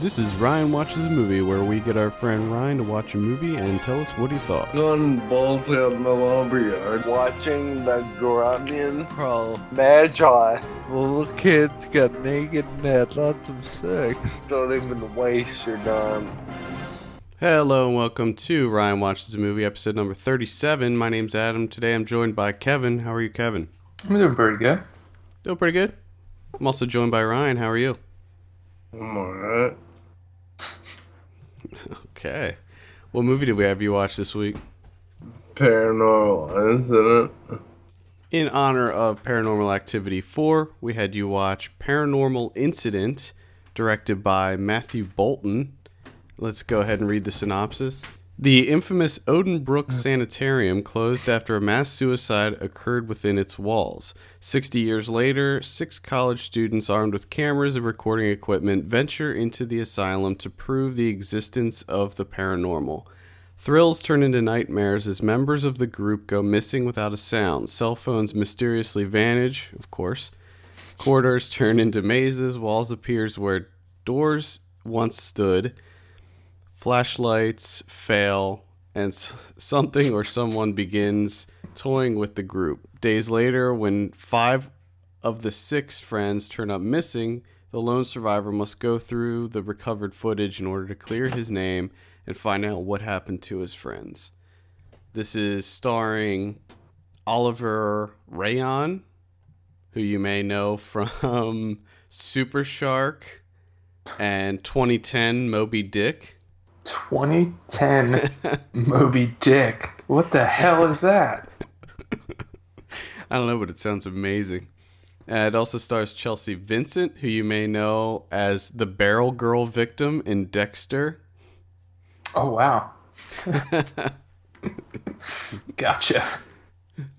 This is Ryan Watches a Movie, where we get our friend Ryan to watch a movie and tell us what he thought. Going balls out in the lumberyard. watching the Grunion Crawl. Magi. Little kids got naked and had lots of sex. Don't even waste your time. Hello and welcome to Ryan Watches a Movie, episode number 37. My name's Adam. Today I'm joined by Kevin. How are you, Kevin? I'm doing pretty good. Doing pretty good. I'm also joined by Ryan. How are you? I'm alright. Okay. What movie did we have you watch this week? Paranormal incident. In honor of Paranormal Activity 4, we had you watch Paranormal Incident, directed by Matthew Bolton. Let's go ahead and read the synopsis. The infamous Odenbrook Sanitarium closed after a mass suicide occurred within its walls. 60 years later, six college students armed with cameras and recording equipment venture into the asylum to prove the existence of the paranormal. Thrills turn into nightmares as members of the group go missing without a sound. Cell phones mysteriously vanish, of course. Corridors turn into mazes. Walls appear where doors once stood. Flashlights fail, and something or someone begins toying with the group. Days later, when five of the six friends turn up missing, the lone survivor must go through the recovered footage in order to clear his name and find out what happened to his friends. This is starring Oliver Rayon, who you may know from Super Shark and 2010 Moby Dick. 2010 Moby Dick. What the hell is that? I don't know, but it sounds amazing. Uh, it also stars Chelsea Vincent, who you may know as the Barrel Girl victim in Dexter. Oh wow. gotcha.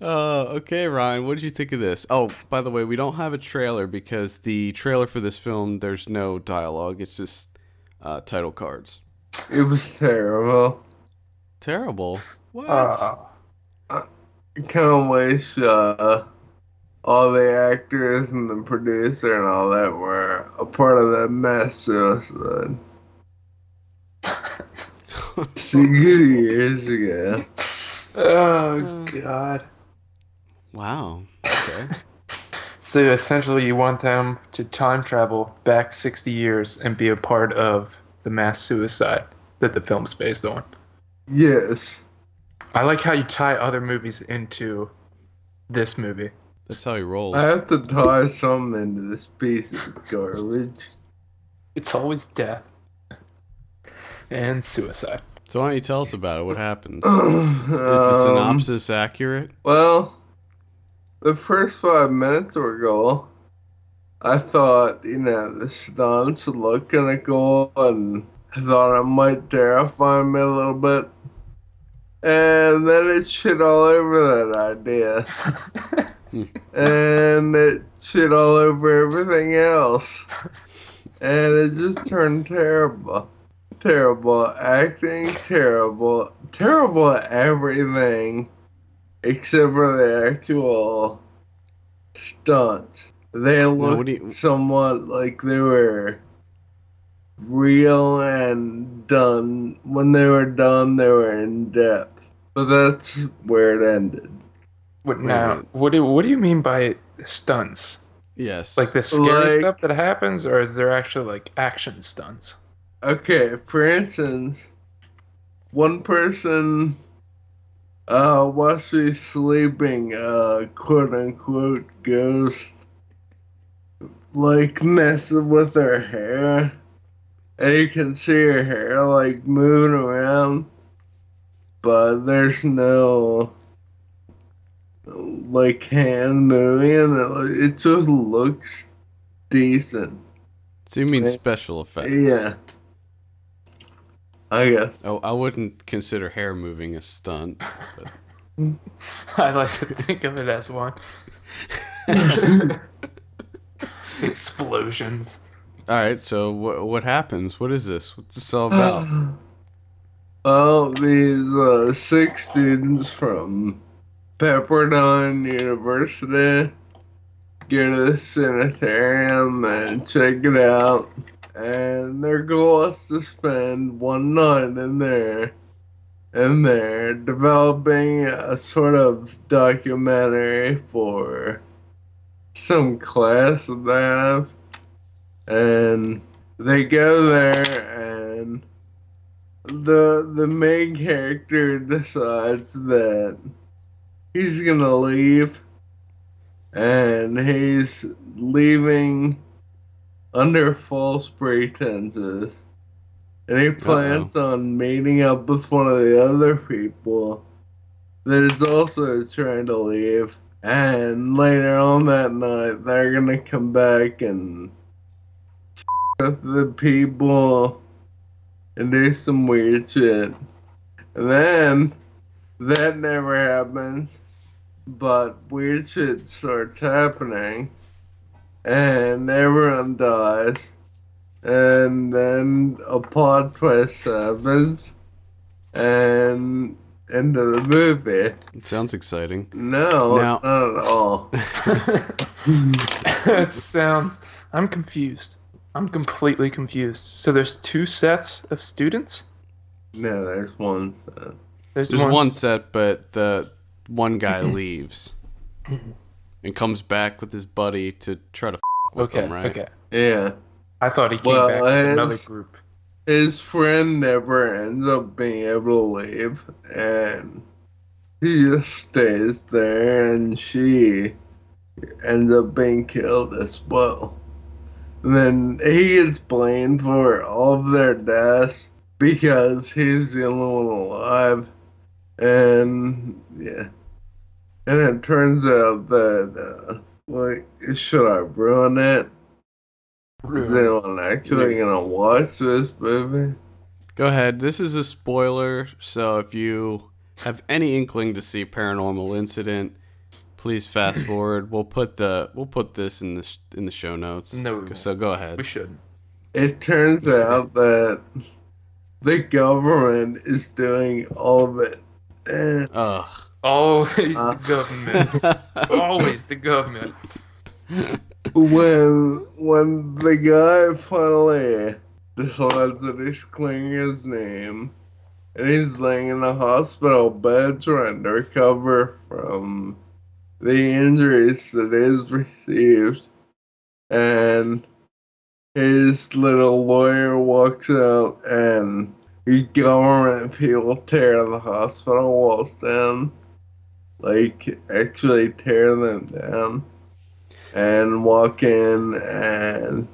Uh, okay, Ryan, what did you think of this? Oh, by the way, we don't have a trailer because the trailer for this film, there's no dialogue. It's just uh, title cards. It was terrible. Terrible. What? Uh, Can't waste uh, all the actors and the producer and all that were a part of that mass suicide. Six years ago. oh god. wow. Okay. So essentially you want them to time travel back 60 years and be a part of the mass suicide that the film's based on. Yes. I like how you tie other movies into this movie. That's how he rolls. I have to tie something into this piece of garbage. It's always death and suicide. So why don't you tell us about it? What happens? Um, Is the synopsis accurate? Well, the first five minutes were cool. I thought, you know, the stunts looked kind of cool, and I thought it might terrify me a little bit. And then it shit all over that idea. and it shit all over everything else. And it just turned terrible. Terrible acting, terrible, terrible at everything except for the actual stunts. They looked you- somewhat like they were real and done. When they were done, they were in depth. But that's where it ended. What now? What do what do you mean by stunts? Yes. Like the scary Like- stuff that happens, or is there actually like action stunts? Okay, for instance, one person uh while she's sleeping, uh quote unquote ghost like messing with her hair. And you can see her hair like moving around. But there's no like hand moving. It, it just looks decent. So you mean special effects? Yeah. I guess. Oh, I wouldn't consider hair moving a stunt. But I like to think of it as one. Explosions. all right. So what what happens? What is this? What's this all about? Well, these uh, six students from Pepperdine University go to the sanitarium and check it out. and their goal is to spend one night in there. And they're developing a sort of documentary for some class that they have. And they go there and the the main character decides that he's gonna leave and he's leaving under false pretenses and he plans on meeting up with one of the other people that is also trying to leave and later on that night they're gonna come back and with the people and do some weird shit. And then that never happens, but weird shit starts happening, and everyone dies. And then a plot twist happens, and into the movie. It sounds exciting. No, Now- not at all. that sounds. I'm confused. I'm completely confused. So there's two sets of students. No, there's one. set. There's, There's one one set, but the one guy leaves and comes back with his buddy to try to f- with Okay. him, right? Okay. Yeah. I thought he came Well, back with another group. His friend never ends up being able to leave and he just stays there and she ends up being killed as well. Then he gets blamed for all of their deaths because he's the only one alive. And yeah. And it turns out that uh like should I ruin it? Is anyone actually gonna watch this movie? Go ahead. This is a spoiler, so if you have any inkling to see Paranormal Incident, please fast forward. We'll put the we'll put this in the sh- in the show notes. No, we So go ahead. We should. It turns out that the government is doing all of it. And Ugh. Always Uh. the government. Always the government. when when the guy finally decides that he's clearing his name and he's laying in a hospital bed trying to recover from the injuries that he's received and his little lawyer walks out and government people tear the hospital walls down. Like actually tear them down and walk in and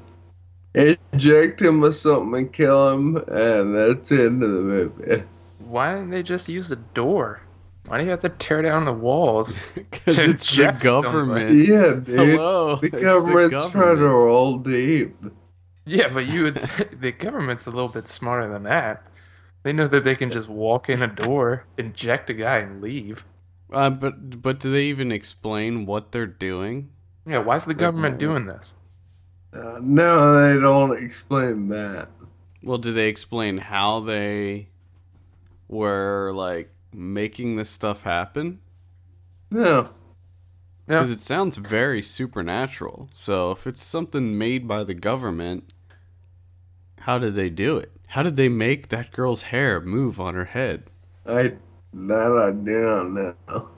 inject him with something and kill him, and that's the end of the movie. Why didn't they just use the door? Why do you have to tear down the walls? Because To it's the inject government. Yeah, dude. Hello. The it's government's trying to government. roll deep. Yeah, but you the government's a little bit smarter than that. They know that they can just walk in a door, inject a guy, and leave. Uh, but but do they even explain what they're doing? Yeah, why is the government doing this? Uh, no, they don't explain that. Well, do they explain how they were like making this stuff happen? No. Yeah. Because it sounds very supernatural. So if it's something made by the government, how did they do it? How did they make that girl's hair move on her head? I that I do not know.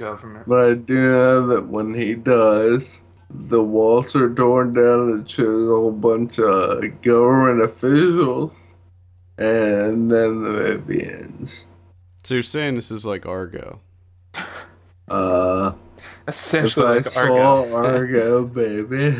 Government. But I do know that when he does, the walls are torn down and it shows a whole bunch of government officials. And then the movie ends. So you're saying this is like Argo? Uh, if Essentially I like saw Argo, Argo, baby.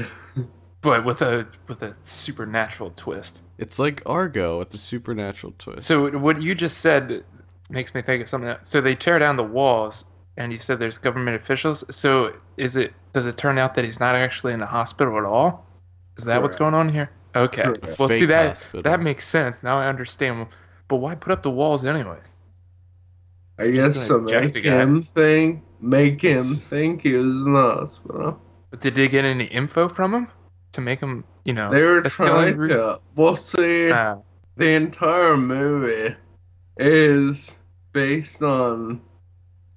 but with a with a supernatural twist. It's like Argo with a supernatural twist. So what you just said makes me think of something. Else. So they tear down the walls, and you said there's government officials. So is it? Does it turn out that he's not actually in the hospital at all? Is that what's going on here? Okay. Correct. Well, see that hospital. that makes sense. Now I understand. But why put up the walls anyways? I guess to gonna inject make him think, make him think he was in the hospital. But did they get any info from him to make him? You know, They were that's the trying to. We'll see. Ah, the entire movie is based on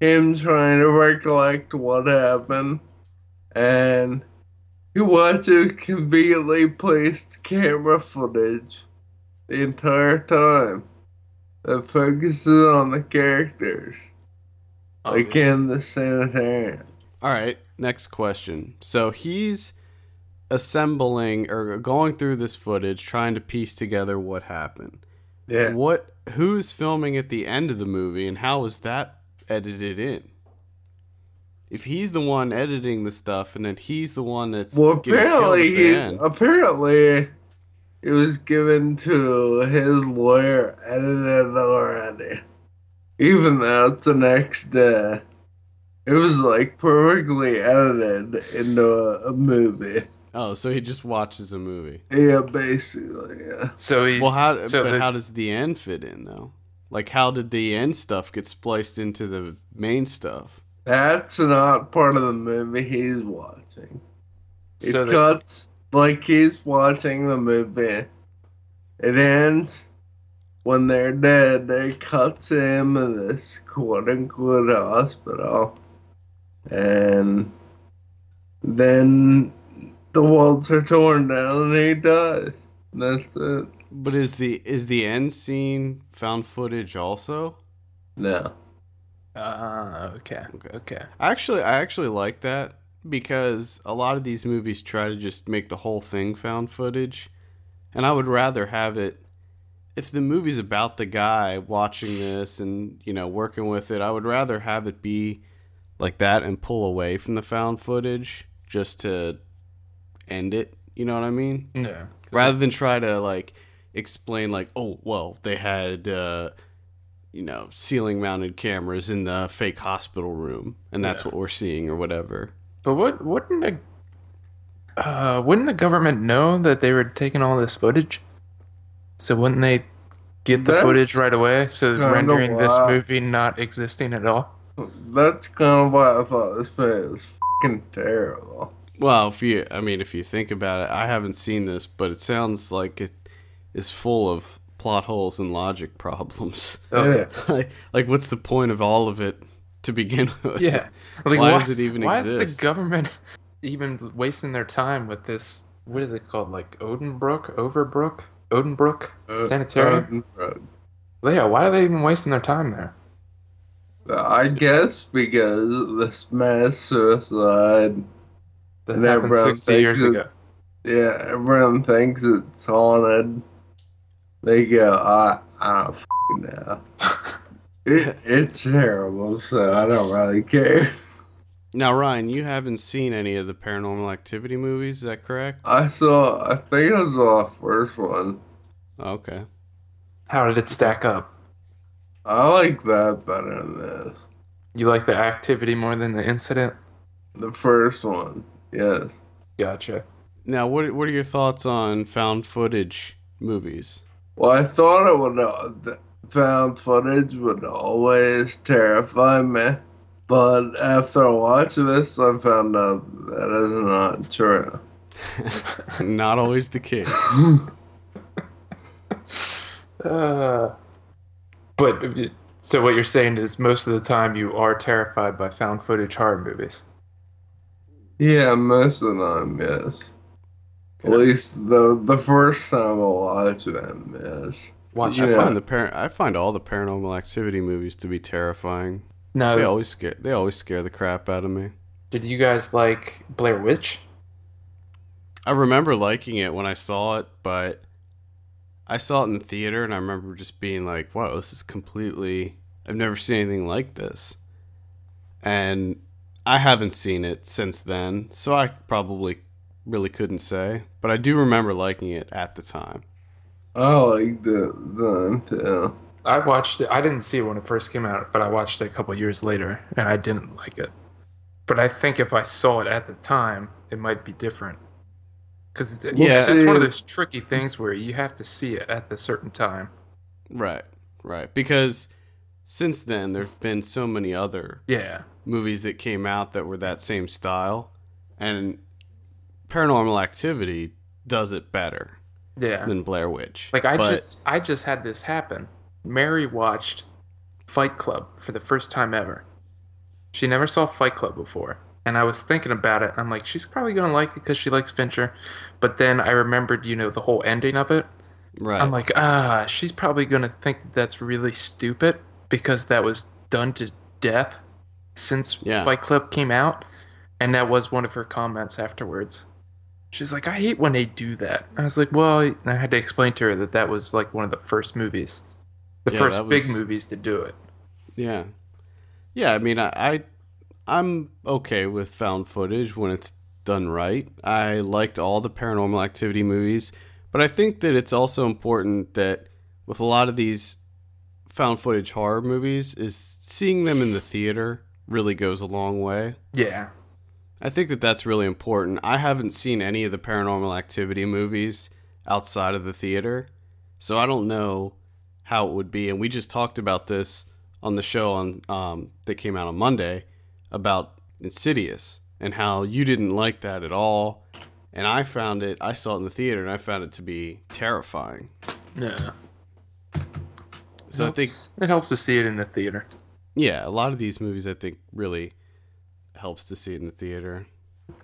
him trying to recollect what happened and He watches conveniently placed camera footage the entire time that focuses on the characters, like in the sanitarium. All right, next question. So he's assembling or going through this footage, trying to piece together what happened. Yeah. What? Who's filming at the end of the movie, and how was that edited in? If he's the one editing the stuff, and then he's the one that's Well, apparently at the he's end. apparently it was given to his lawyer, edited already. Even though it's the next day, it was like perfectly edited into a, a movie. Oh, so he just watches a movie. Yeah, basically. Yeah. So he, Well, how? so but the- how does the end fit in though? Like, how did the end stuff get spliced into the main stuff? That's not part of the movie he's watching. It So the- cuts like he's watching the movie. It ends when they're dead. It cuts him in this quote unquote hospital. And then the walls are torn down and he dies. That's it. But is the is the end scene found footage also? No. Ah, okay, Okay. okay. Actually, I actually like that because a lot of these movies try to just make the whole thing found footage, and I would rather have it. If the movie's about the guy watching this and you know working with it, I would rather have it be like that and pull away from the found footage just to end it. You know what I mean? Yeah. rather than try to like explain like oh well they had uh you know ceiling mounted cameras in the fake hospital room and that's Yeah. what we're seeing or whatever But what wouldn't the uh, wouldn't the government know that they were taking all this footage? So wouldn't they get the That's footage right away? So rendering this movie not existing at all. That's kind of why I thought this movie was fucking terrible. well if you i mean if you think about it i haven't seen this but it sounds like it is full of plot holes and logic problems Oh, yeah. like, like what's the point of all of it to begin with Yeah. Like, Why does it even why is the government even wasting their time with this? What is it called? Like Odenbrook, Overbrook, Odenbrook Uh, Sanitarium? uh, yeah. Why are they even wasting their time there? I guess because this mass suicide. That happened everyone sixty years thinks ago. Yeah, everyone thinks it's haunted. They go, I, I don't fucking know. It, it's terrible, so I don't really care. now ryan you haven't seen any of the paranormal activity movies is that correct I saw, I think I saw the first one. okay How did it stack up? I like that better than this. You like the activity more than the incident? The first one, yes. Gotcha. Now, what what are your thoughts on found footage movies? Well, I thought it would, uh, found footage would always terrify me. But after watching this, I found out that is not true. Not always the case. Uh, but uh, so what you're saying is most of the time you are terrified by found footage horror movies. Yeah, most of the time, yes. At least the the first time I watched them, yes. Watch I Yeah. find the par- I find all the paranormal activity movies to be terrifying. No, They always scare they always scare the crap out of me. did you guys like Blair Witch? I remember liking it when I saw it, but I saw it in the theater and I remember just being like, "Wow, this is completely I've never seen anything like this." And I haven't seen it since then, so I probably really couldn't say, but I do remember liking it at the time. I liked it then too. I watched it. I didn't see it when it first came out, but I watched it a couple years later, and I didn't like it. But I think if I saw it at the time, it might be different. Because it's, Yeah. it's one of those tricky things where you have to see it at the certain time. Right, right. Because since then, there have been so many other Yeah. movies that came out that were that same style, and Paranormal Activity does it better Yeah. than Blair Witch. Like I But- just I just had this happen. Mary watched Fight Club for the first time ever. She never saw Fight Club before. And I was thinking about it. I'm like, she's probably gonna like it because she likes Fincher. But then I remembered, you know, the whole ending of it. Right. I'm like, ah, she's probably gonna think that that's really stupid because that was done to death since Yeah. Fight Club came out, and that was one of her comments afterwards. She's like, I hate when they do that. I was like, well, and I had to explain to her that that was like one of the first movies, the Yeah, first that big movies to do it. Yeah. Yeah, I mean I, I I'm okay with found footage when it's done right. I liked all the paranormal activity movies, but I think that it's also important that with a lot of these found footage horror movies is seeing them in the theater really goes a long way. Yeah, I think that that's really important. I haven't seen any of the paranormal activity movies outside of the theater, so I don't know how it would be. And we just talked about this on the show on um, that came out on Monday about Insidious and how you didn't like that at all. And I found it. I saw it in the theater, and I found it to be terrifying. yeah. So I think, it helps to see it in the theater. yeah, a lot of these movies, I think, really helps to see it in the theater.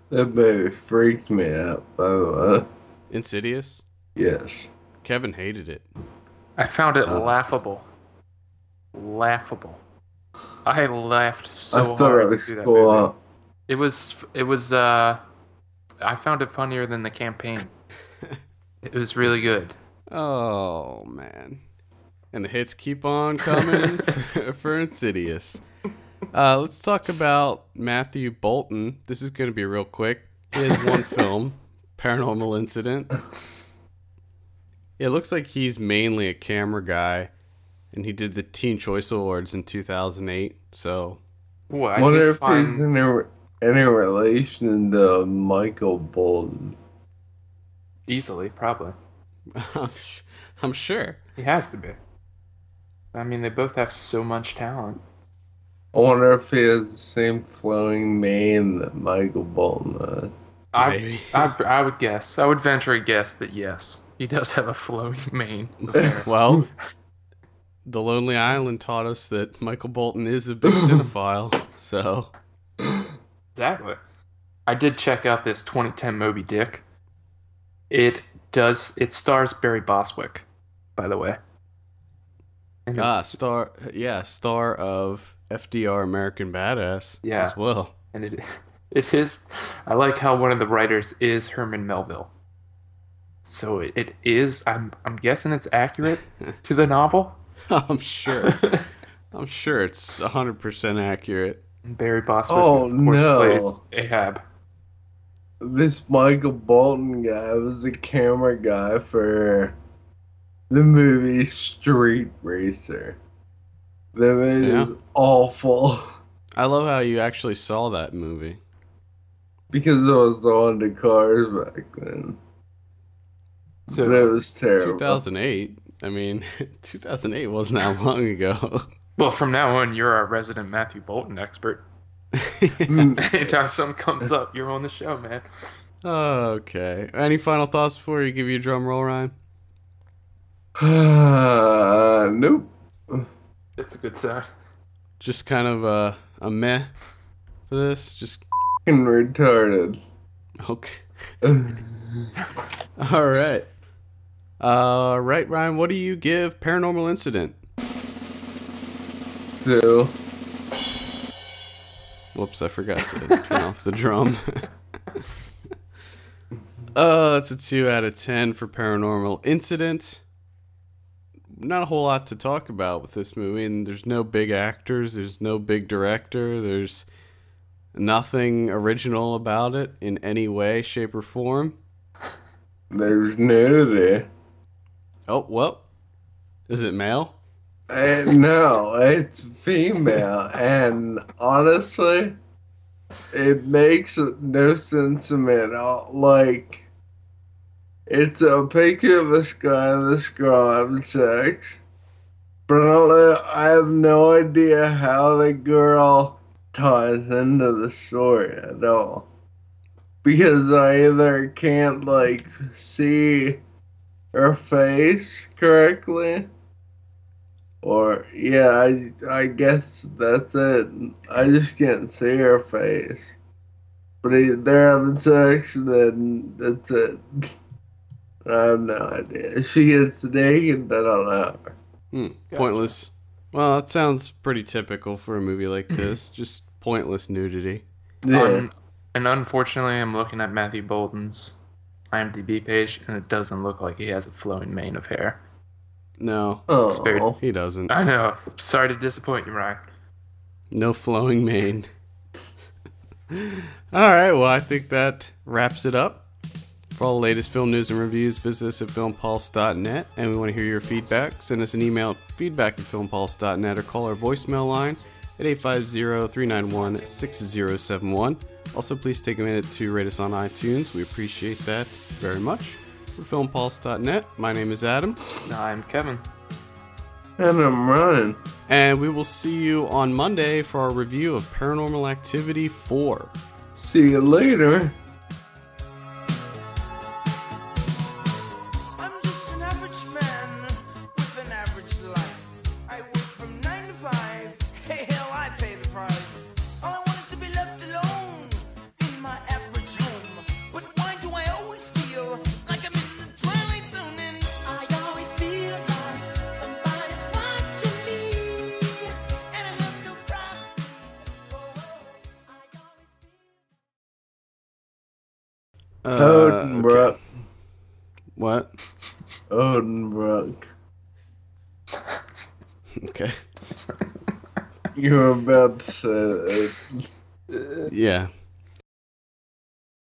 That movie freaked me out, by the way. Insidious. Yes. Kevin hated it. I found it laughable. Laughable. I laughed so I hard it was that cool. movie. It was it was uh I found it funnier than the campaign. it was really good. Oh man, and the hits keep on coming for, for Insidious. Uh, let's talk about Matthew Bolton. This is going to be real quick. He has one film, Paranormal Incident. It looks like he's mainly a camera guy, and he did the Teen Choice Awards in 2008. So Ooh, I wonder did if he's in any, any relation to Michael Bolton. easily, probably. I'm sure. He has to be. I mean, they both have so much talent. I wonder if he has the same flowing mane that Michael Bolton has. I, Maybe. I, I would guess. I would venture a guess that yes, he does have a flowing mane. Well, The Lonely Island taught us that Michael Bolton is a big cinephile. So Exactly. I did check out this 2010 Moby Dick. It does. It stars Barry Bostwick, by the way. And ah, star yeah, star of FDR American Badass Yeah. as well. and it it is. I like how one of the writers is Herman Melville. So it, it is. I'm I'm guessing it's accurate to the novel. I'm sure. I'm sure it's 100% accurate. Barry Bostwick, Oh, of course, no. plays Ahab. This Michael Bolton guy was a camera guy for the movie Street Racer. That movie Yeah. is awful I love how you actually saw that movie. because it was on the cars back then. So but it was terrible. 2008. I mean, 2008 wasn't that long ago. Well, from now on, you're our resident Matthew Bolton expert. Mm, Anytime something comes up, you're on the show, man. okay. Any final thoughts before you give you a drum roll, Ryan? nope. It's a good sign. Just kind of a, a meh for this? Just Fucking retarded. okay. All right. Uh, right, Ryan, what do you give Paranormal Incident? so, Whoops, I forgot to turn off the drum. uh, that's a 2 out of 10 for Paranormal Incident. Not a whole lot to talk about with this movie, and there's no big actors, there's no big director, there's nothing original about it in any way, shape, or form. there's nudity. Oh, well. Is it male? Uh, no, it's female, and honestly, it makes no sense to me at all. Like, it's a picture of this guy and this girl having sex, but I, I have no idea how the girl ties into the story at all. Because I either can't, like, see her face correctly. Or yeah, I I guess that's it. I just can't see her face. but he, they're having sex, and then that's it. I have no idea. If she gets naked, I don't know. Hmm, Pointless. Well, that sounds pretty typical for a movie like this. Just pointless nudity. Yeah. Um, and unfortunately, I'm looking at Matthew Bolton's IMDb page, and it doesn't look like he has a flowing mane of hair. No, oh, very- he doesn't. I know. Sorry to disappoint you, Ryan. No flowing mane. all right, well, I think that wraps it up. For all the latest film news and reviews, visit us at filmpulse.net, and we want to hear your feedback. Send us an email at feedback at filmpulse.net or call our voicemail line at 850-391-6071. Also, please take a minute to rate us on iTunes. We appreciate that very much. For filmpulse.net, my name is Adam, I'm Kevin. and I'm Ryan. and we will see you on Monday for our review of Paranormal Activity 4. See you later. You about to say. Yeah.